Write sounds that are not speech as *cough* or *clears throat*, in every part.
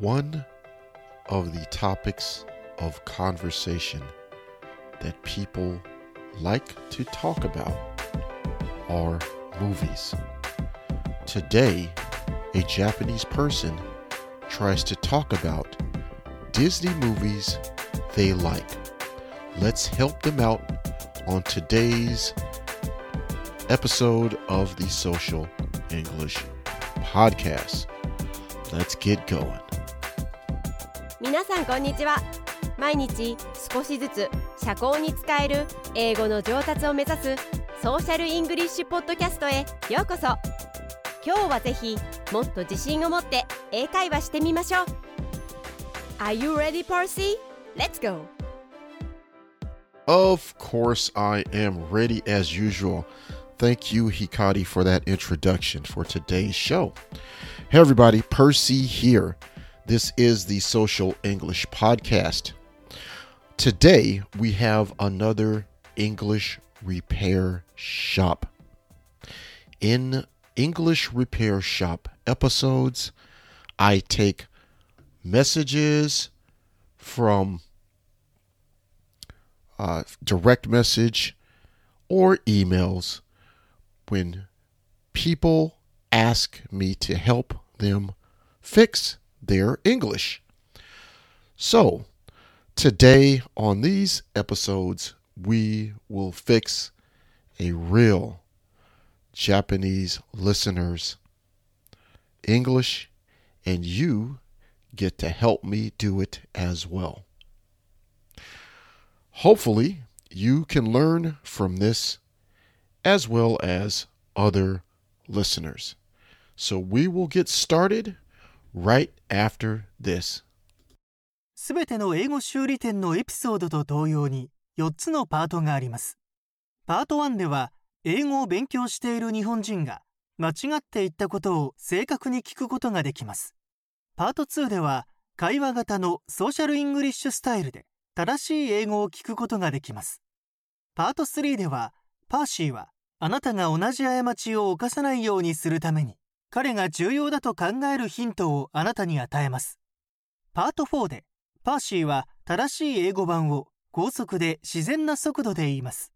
One of the topics of conversation that people like to talk about are movies. Today, a Japanese person tries to talk about Disney movies they like. Let's help them out on today's episode of the Social English Podcast. Let's get going. んこんにちは毎日少しずつ社交に使える英語の上達を目指すソーシャルイングリッシュポッドキャストへようこそ今日はぜひもっと自信を持って英会話してみましょう Are you ready, Percy? Let's go! Of course, I am ready as usual. Thank you, Hikari, for that introduction for today's show. Hey, everybody, Percy here. This is the Social English Podcast. Today, we have another English repair shop. In English repair shop episodes, I take messages from uh, direct message or emails when people ask me to help them fix their English. So, today on these episodes, we will fix a real Japanese listener's English, and you get to help me do it as well. Hopefully, you can learn from this as well as other listeners. So we will get started right after this. すべての英語修理店のエピソードと同様に4つのパートがあります。パート1では英語を勉強している日本人が間違って言ったことを正確に聞くことができます。パート2では会話型のソーシャルイングリッシュスタイルで正しい英語を聞くことができます。パート3ではパーシーはあなたが同じ過ちを犯さないようにするために彼が重要だと考えるヒントをあなたに与えます。パート4でパーシーは正しい英語版を高速で自然な速度で言います。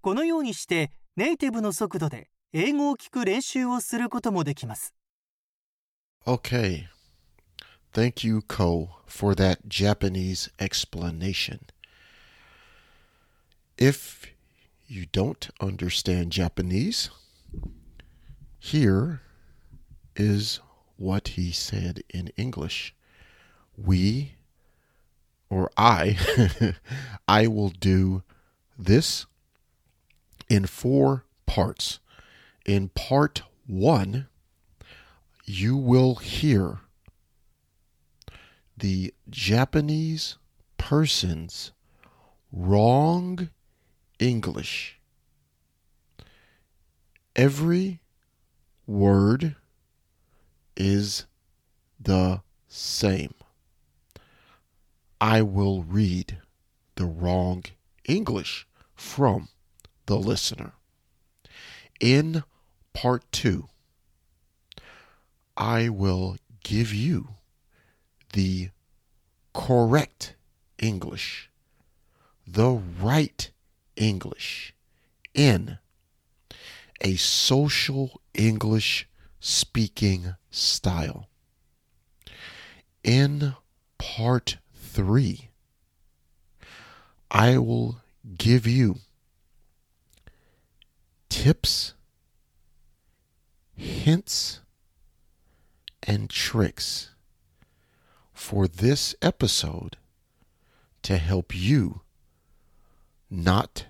このようにしてネイティブの速度で英語を聞く練習をすることもできます。Okay. Thank you, Ko, for that Japanese explanation. If you don't understand Japanese, here is what he said in English. We, or I, *laughs* I will do this in four parts. In part one, you will hear the Japanese person's wrong English. Every word is the same. I will read the wrong English from the listener. In part two, I will give you the correct English, the right English in a social English speaking style. In part three, I will give you tips, hints, and tricks for this episode to help you not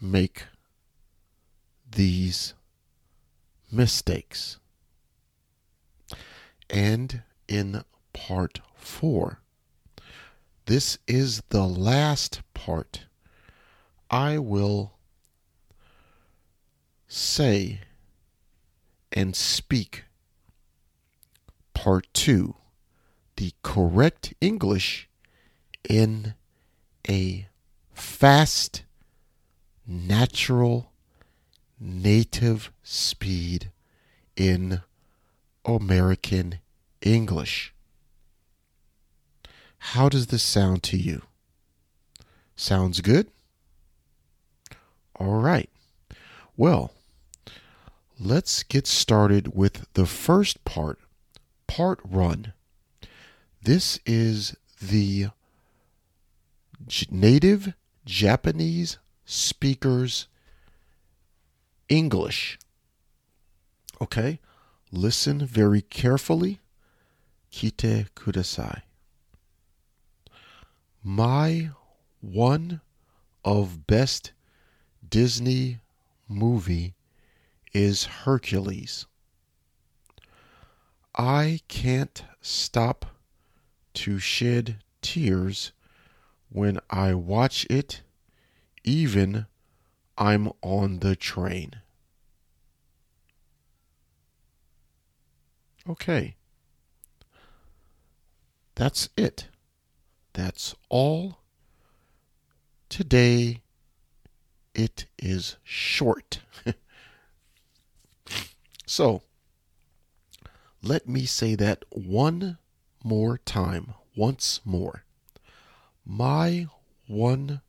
make these mistakes. And in part four, this is the last part. I will say and speak part two the correct English in a fast, natural, native speed in American English. How does this sound to you? Sounds good? All right. Well, let's get started with the first part, part run. This is the native Japanese speakers English. Okay? Listen very carefully. Kite kudasai. My one of best Disney movie is Hercules. I can't stop to shed tears when I watch it, even I'm on the train. Okay. That's it. That's all. Today it is short. *laughs* so, let me say that one more time, once more. My one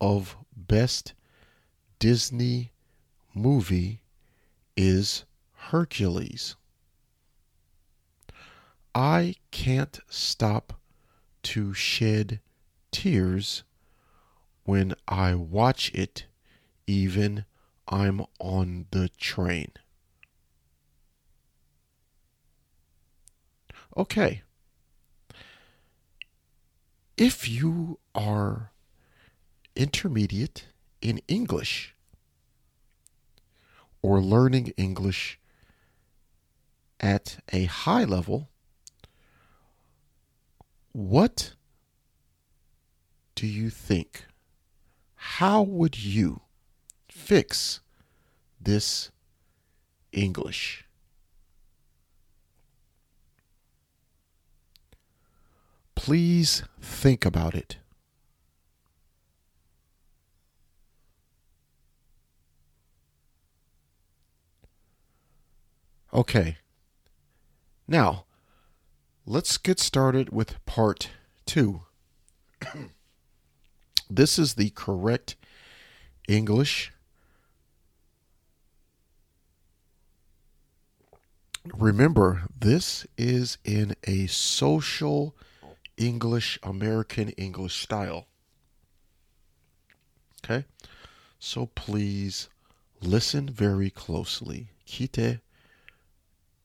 of best Disney movie is Hercules. I can't stop to shed tears when I watch it, even I'm on the train. Okay. If you are intermediate in English or learning English at a high level, what do you think? How would you fix this English? Please think about it. Okay. Now, let's get started with part two. *clears throat* this is the correct English. Remember, this is in a social English, American English style. Okay? So please listen very closely. Kite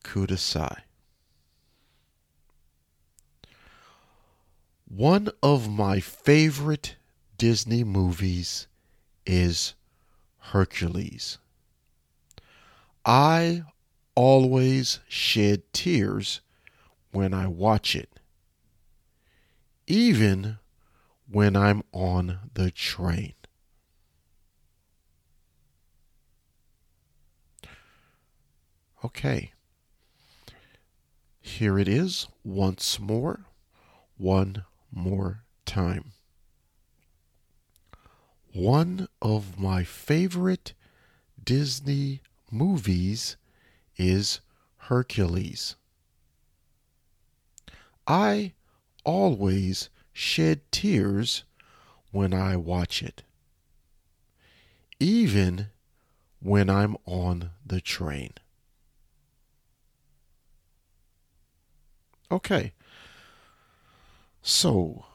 kudasai. One of my favorite Disney movies is Hercules. I always shed tears when I watch it, even when I'm on the train. Okay. Here it is once more. One more time. One of my favorite Disney movies is Hercules. I always shed tears when I watch it, even when I'm on the train. Okay, so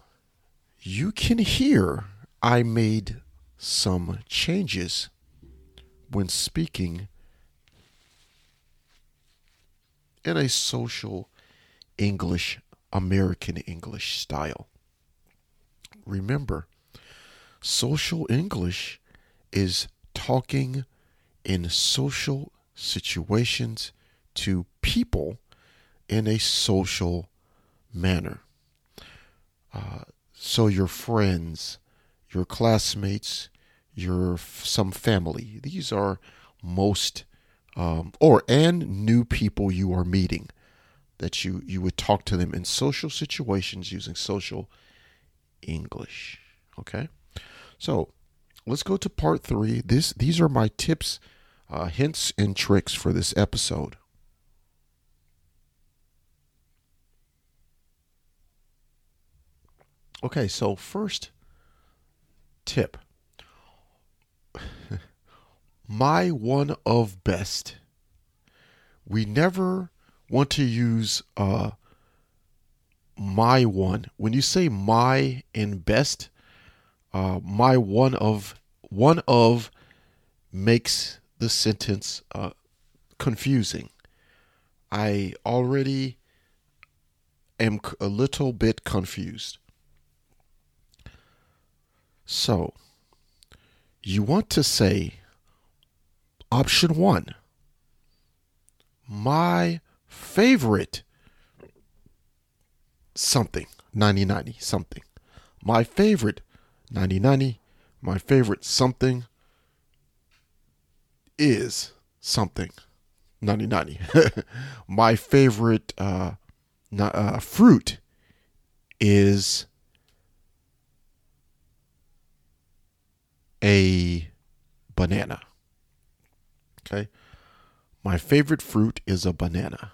you can hear I made some changes when speaking in a social English, American English style. Remember, social English is talking in social situations to people in a social manner. Uh, so your friends, your classmates, your some family. These are most um, or and new people you are meeting that you you would talk to them in social situations using social English. Okay, so let's go to part three. This these are my tips, uh, hints, and tricks for this episode. Okay, so first tip. *laughs* My one of best. We never want to use uh my one. When you say my and best, uh my one of one of makes the sentence uh confusing. I already am a little bit confused. So, you want to say option one my favorite something 9090 something. My favorite 9090 my favorite something is something 9090 *laughs* my favorite uh, na- uh, fruit is a banana okay my favorite fruit is a banana.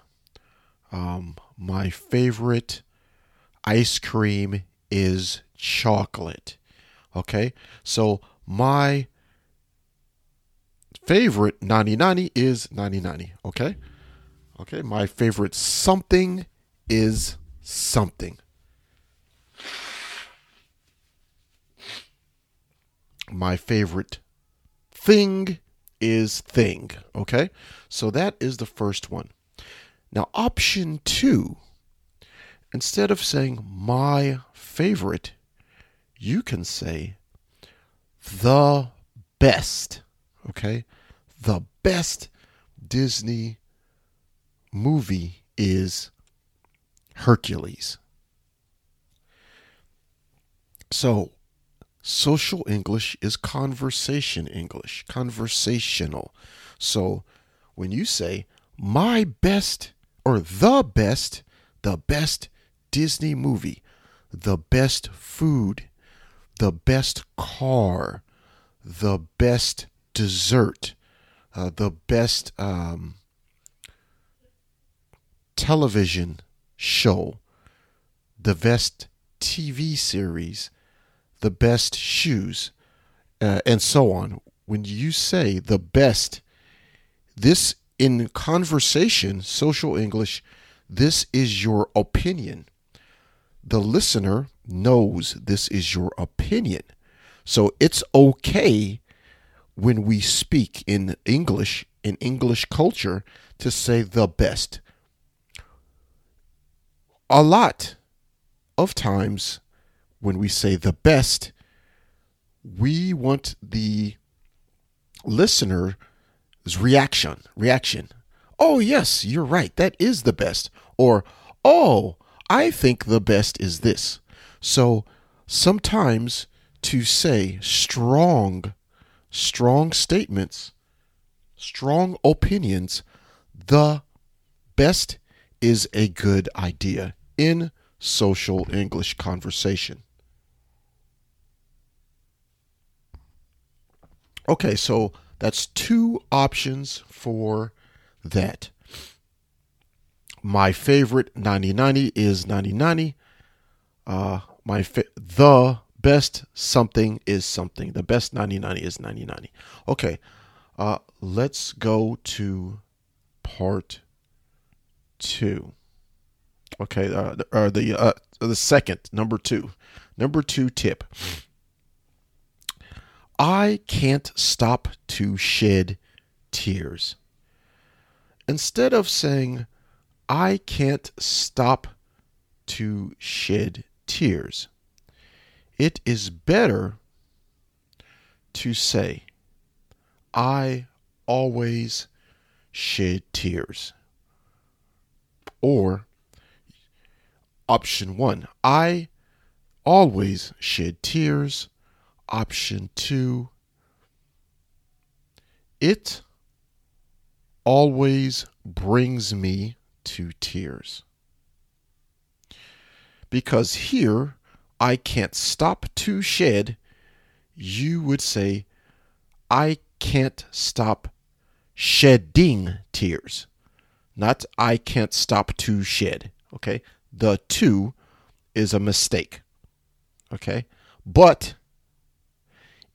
Um, my favorite ice cream is chocolate. Okay, so my favorite 9090 is 9090. Okay, okay, my favorite something is something. My favorite thing is thing. Okay, so that is the first one. Now, option two, instead of saying my favorite, you can say the best. Okay, the best Disney movie is Hercules. So, social English is conversation English, conversational. So, when you say my best or the best, the best Disney movie, the best food, the best car, the best dessert, uh, the best um, television show, the best TV series, the best shoes, uh, and so on. When you say the best, this in conversation, social English, this is your opinion. The listener knows this is your opinion. So it's okay when we speak in English, in English culture, to say the best. A lot of times when we say the best, we want the listener's reaction. Reaction. Oh, yes, you're right. That is the best. Or, oh, I think the best is this. So sometimes to say strong, strong statements, strong opinions, the best is a good idea in social English conversation. Okay, so that's two options for that. My favorite 9090 is 9090. Uh, my fa- the best something is something. The best 9090 is 9090. Okay, uh, let's go to part two. Okay, uh, uh, the uh, the second number two, number two tip. I can't stop to shed tears. Instead of saying, I can't stop to shed tears, it is better to say, I always shed tears. Or, option one, I always shed tears. Option two, it always brings me to tears. Because here, I can't stop to shed, you would say, I can't stop shedding tears. Not I can't stop to shed. Okay? The two is a mistake. Okay. But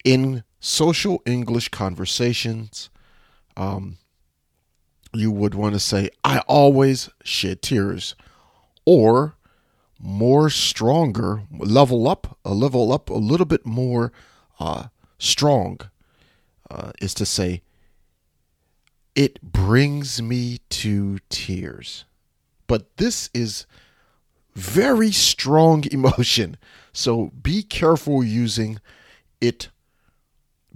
in social English conversations, um, you would want to say, I always shed tears. Or more stronger, level up, a level up a little bit more uh, strong uh, is to say, it brings me to tears. But this is very strong *laughs* emotion. So be careful using it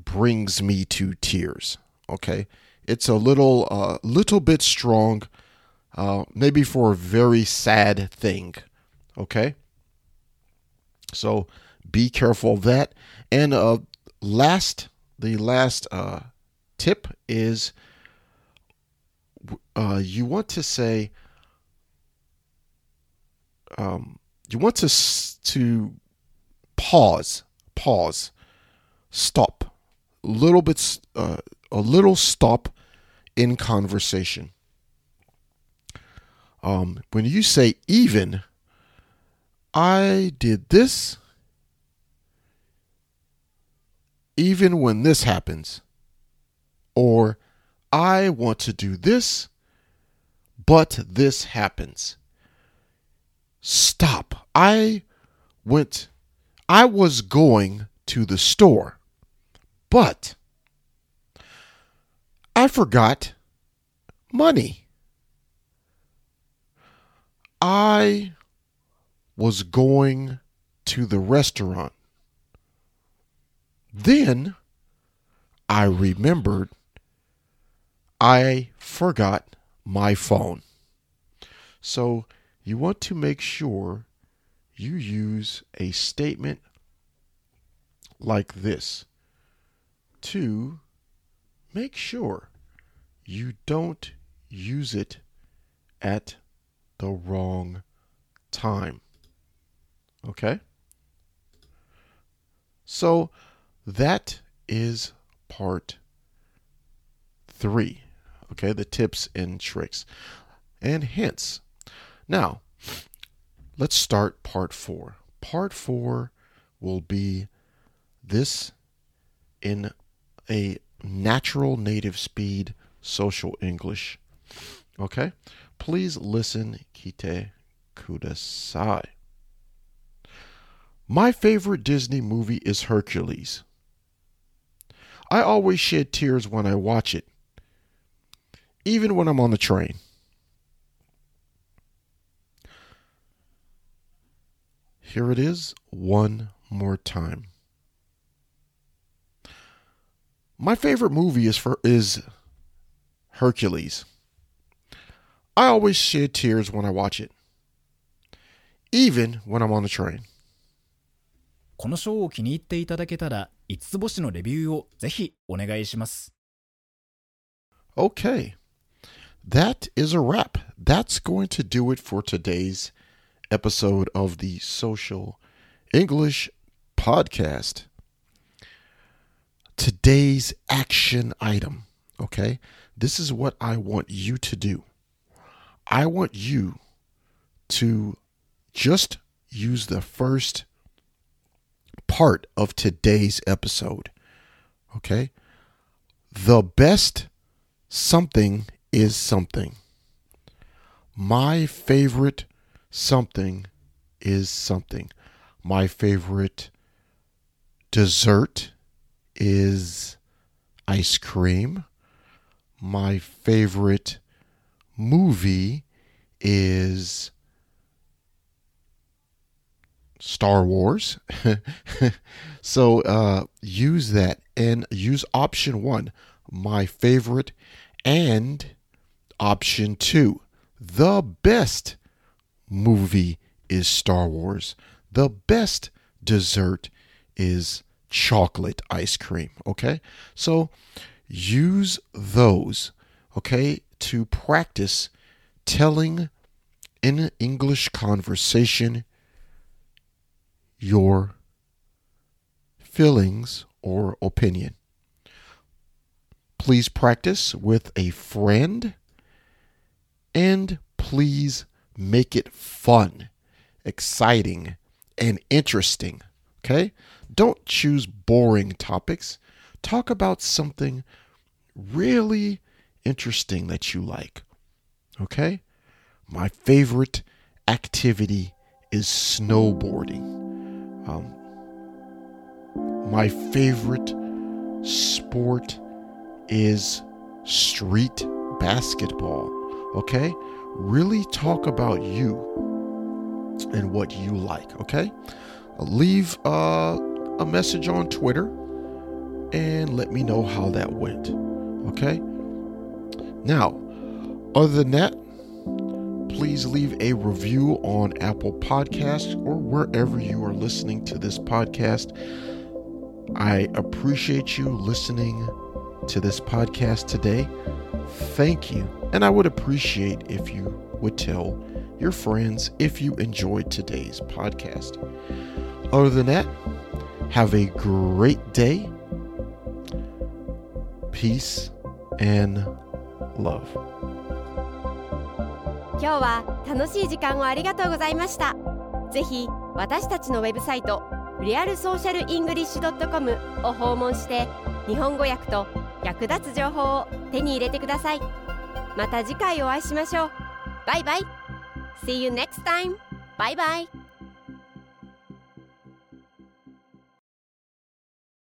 brings me to tears. Okay. It's a little, uh, little bit strong, uh, maybe for a very sad thing. Okay. So be careful of that. And uh, last, the last uh, tip is uh, you want to say, um, you want to to pause, pause, stop, little bit, uh, a little stop in conversation. Um, when you say even, I did this, even when this happens, or I want to do this, but this happens. Stop. I went, I was going to the store, but I forgot money. I was going to the restaurant. Then I remembered I forgot my phone. So you want to make sure you use a statement like this to make sure you don't use it at the wrong time. Okay? So that is part three. Okay, the tips and tricks and hints. Now, let's start part four. Part four will be this in a natural native speed social English. Okay? Please listen, kite kudasai. My favorite Disney movie is Hercules. I always shed tears when I watch it even when I'm on the train. Here it is one more time. My favorite movie is for is Hercules. I always shed tears when I watch it, even when I'm on the train. このショーを気に入っていただけたら5つ星のレビューをぜひお願いします。Okay. that is a wrap. That's going to do it for today's episode of the Social English Podcast. Today's action item, okay? This is what I want you to do. I want you to just use the first part of today's episode, okay? The best something is something. My favorite something is something. My favorite dessert is ice cream. My favorite movie is Star Wars. *laughs* so uh, use that and use option one, my favorite, and Option two, the best movie is Star Wars. The best dessert is chocolate ice cream. Okay. So use those, okay, to practice telling in English conversation your feelings or opinion. Please practice with a friend and please make it fun, exciting, and interesting Okay? Don't choose boring topics. Talk about something really interesting that you like. Okay? My favorite activity is snowboarding. Um, my favorite sport is street basketball. Okay? Really talk about you and what you like. Okay? Leave uh, a message on Twitter and let me know how that went. Okay? Now, other than that, please leave a review on Apple Podcasts or wherever you are listening to this podcast. I appreciate you listening to this podcast today. Thank you. And I would appreciate if you would tell your friends if you enjoyed today's podcast. Other than that, have a great day. Peace and love. 今日は楽しい時間をありがとうございましたぜひ私たちのウェブサイトリアルソーシャルイングリッシュ .com を訪問して日本語訳と役立つ情報を手に入れてくださいまた次回お会いしましょうバイバイ See you next time! バイバイ